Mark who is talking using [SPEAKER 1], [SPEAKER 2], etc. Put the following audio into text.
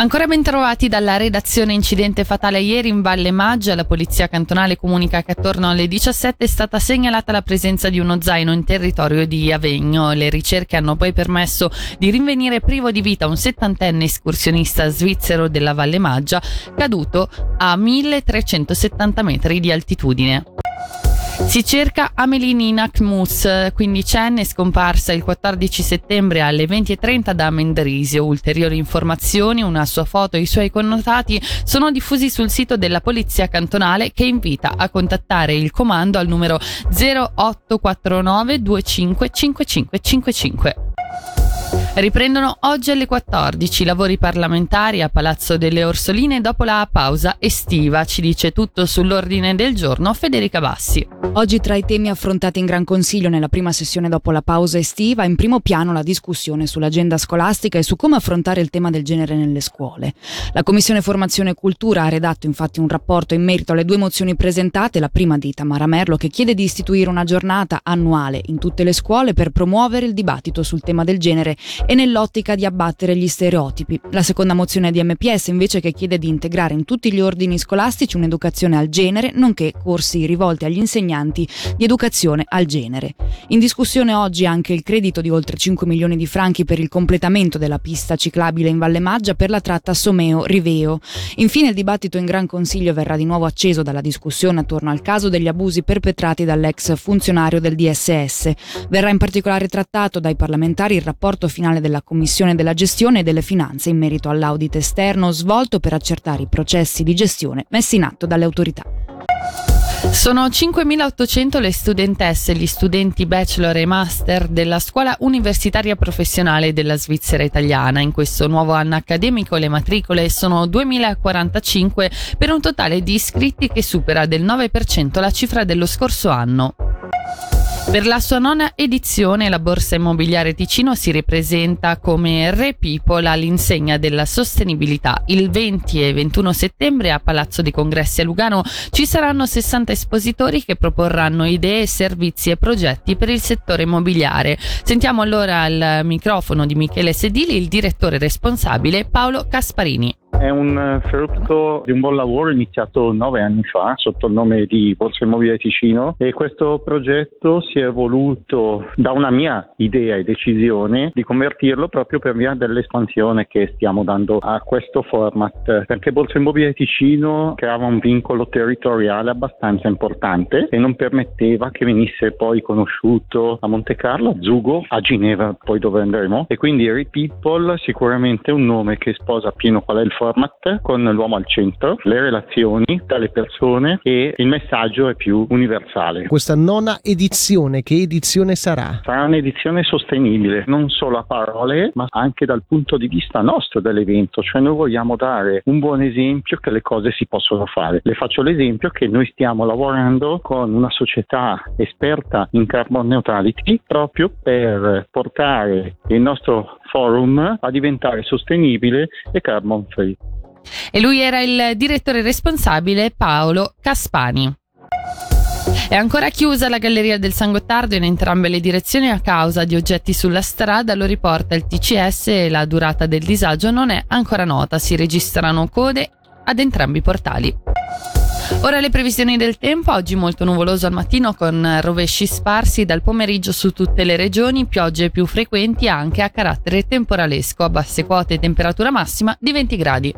[SPEAKER 1] Ancora ben trovati dalla redazione incidente fatale ieri in Valle Maggia. La polizia cantonale comunica che attorno alle 17 è stata segnalata la presenza di uno zaino in territorio di Avegno. Le ricerche hanno poi permesso di rinvenire privo di vita un settantenne escursionista svizzero della Valle Maggia caduto a 1370 metri di altitudine. Si cerca Amelinina Kmus, quindicenne, scomparsa il 14 settembre alle 20.30 da Mendrisio. Ulteriori informazioni, una sua foto e i suoi connotati sono diffusi sul sito della Polizia Cantonale che invita a contattare il comando al numero 0849 25 5555. Riprendono oggi alle 14 i lavori parlamentari a Palazzo delle Orsoline dopo la pausa estiva. Ci dice tutto sull'ordine del giorno Federica Bassi.
[SPEAKER 2] Oggi tra i temi affrontati in Gran Consiglio nella prima sessione dopo la pausa estiva, in primo piano la discussione sull'agenda scolastica e su come affrontare il tema del genere nelle scuole. La Commissione Formazione e Cultura ha redatto infatti un rapporto in merito alle due mozioni presentate, la prima di Tamara Merlo che chiede di istituire una giornata annuale in tutte le scuole per promuovere il dibattito sul tema del genere e nell'ottica di abbattere gli stereotipi. La seconda mozione di MPS invece che chiede di integrare in tutti gli ordini scolastici un'educazione al genere, nonché corsi rivolti agli insegnanti di educazione al genere. In discussione oggi anche il credito di oltre 5 milioni di franchi per il completamento della pista ciclabile in Valle Maggia per la tratta Someo-Riveo. Infine il dibattito in Gran Consiglio verrà di nuovo acceso dalla discussione attorno al caso degli abusi perpetrati dall'ex funzionario del DSS. Verrà in particolare trattato dai parlamentari il rapporto finale finale della Commissione della gestione e delle finanze in merito all'audit esterno svolto per accertare i processi di gestione messi in atto dalle autorità.
[SPEAKER 1] Sono 5.800 le studentesse e gli studenti bachelor e master della scuola universitaria professionale della Svizzera italiana. In questo nuovo anno accademico le matricole sono 2.045 per un totale di iscritti che supera del 9% la cifra dello scorso anno. Per la sua nona edizione la Borsa Immobiliare Ticino si ripresenta come Re People all'insegna della sostenibilità. Il 20 e 21 settembre a Palazzo dei Congressi a Lugano ci saranno 60 espositori che proporranno idee, servizi e progetti per il settore immobiliare. Sentiamo allora al microfono di Michele Sedili il direttore responsabile Paolo Casparini.
[SPEAKER 3] È un eh, frutto di un buon lavoro iniziato nove anni fa sotto il nome di Borsa Immobiliare Ticino e questo progetto si è evoluto da una mia idea e decisione di convertirlo proprio per via dell'espansione che stiamo dando a questo format. Perché Borsa Immobiliare Ticino creava un vincolo territoriale abbastanza importante e non permetteva che venisse poi conosciuto a Monte Carlo, a Zugo, a Ginevra poi dove andremo. E quindi Repeople sicuramente è un nome che sposa pieno qual è il format con l'uomo al centro, le relazioni tra le persone e il messaggio è più universale.
[SPEAKER 4] Questa nona edizione, che edizione sarà?
[SPEAKER 3] Sarà un'edizione sostenibile, non solo a parole, ma anche dal punto di vista nostro dell'evento, cioè noi vogliamo dare un buon esempio che le cose si possono fare. Le faccio l'esempio che noi stiamo lavorando con una società esperta in carbon neutrality proprio per portare il nostro forum a diventare sostenibile e carbon free.
[SPEAKER 1] E lui era il direttore responsabile Paolo Caspani. È ancora chiusa la galleria del San Gottardo in entrambe le direzioni a causa di oggetti sulla strada, lo riporta il TCS e la durata del disagio non è ancora nota, si registrano code ad entrambi i portali. Ora le previsioni del tempo, oggi molto nuvoloso al mattino con rovesci sparsi dal pomeriggio su tutte le regioni, piogge più frequenti anche a carattere temporalesco, a basse quote temperatura massima di 20 gradi.